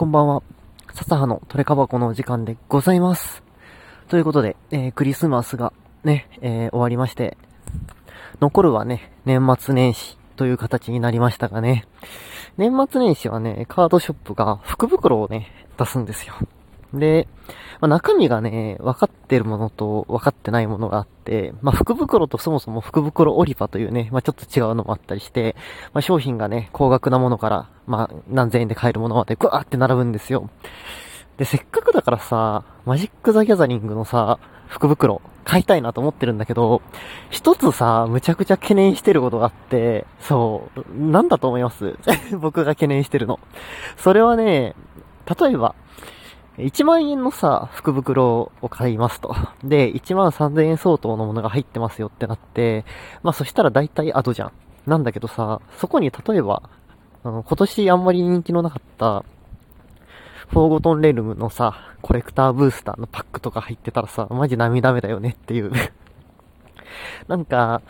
こんばんは。笹葉のトレカバコのお時間でございます。ということで、えー、クリスマスがね、えー、終わりまして、残るはね、年末年始という形になりましたがね、年末年始はね、カードショップが福袋をね、出すんですよ。で、まあ、中身がね、分かってるものと分かってないものがあって、まあ、福袋とそもそも福袋オリパというね、まあ、ちょっと違うのもあったりして、まあ、商品がね、高額なものから、まあ、何千円で買えるものまでグワーって並ぶんですよ。で、せっかくだからさ、マジック・ザ・ギャザリングのさ、福袋買いたいなと思ってるんだけど、一つさ、むちゃくちゃ懸念してることがあって、そう、なんだと思います？僕が懸念してるの。それはね、例えば、1万円のさ、福袋を買いますと。で、1万3000円相当のものが入ってますよってなって、まあそしたら大体アドじゃん。なんだけどさ、そこに例えば、あの、今年あんまり人気のなかった、フォーゴトンレルムのさ、コレクターブースターのパックとか入ってたらさ、マジ涙目だよねっていうなんか、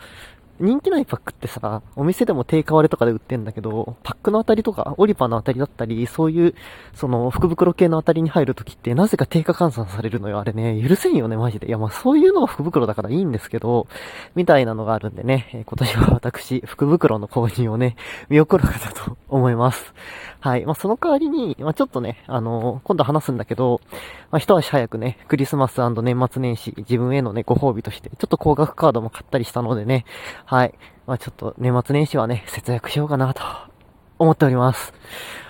人気ないパックってさ、お店でも定価割れとかで売ってんだけど、パックのあたりとか、オリパーのあたりだったり、そういう、その、福袋系のあたりに入るときって、なぜか定価換算されるのよ。あれね、許せんよね、マジで。いや、まあそういうのは福袋だからいいんですけど、みたいなのがあるんでね、今年は私、福袋の購入をね、見送るかと思います。はい。まあその代わりに、まあちょっとね、あのー、今度話すんだけど、まあ一足早くね、クリスマス年末年始、自分へのね、ご褒美として、ちょっと高額カードも買ったりしたのでね、はい。まあちょっと年末年始はね、節約しようかなと思っております。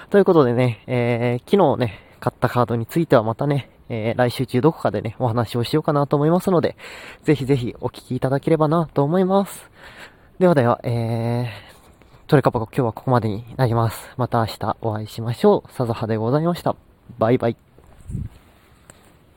ということでね、えー、昨日ね、買ったカードについてはまたね、えー、来週中どこかでね、お話をしようかなと思いますので、ぜひぜひお聞きいただければなと思います。ではでは、えー、トレカパコ今日はここまでになります。また明日お会いしましょう。さぞはでございました。バイバイ。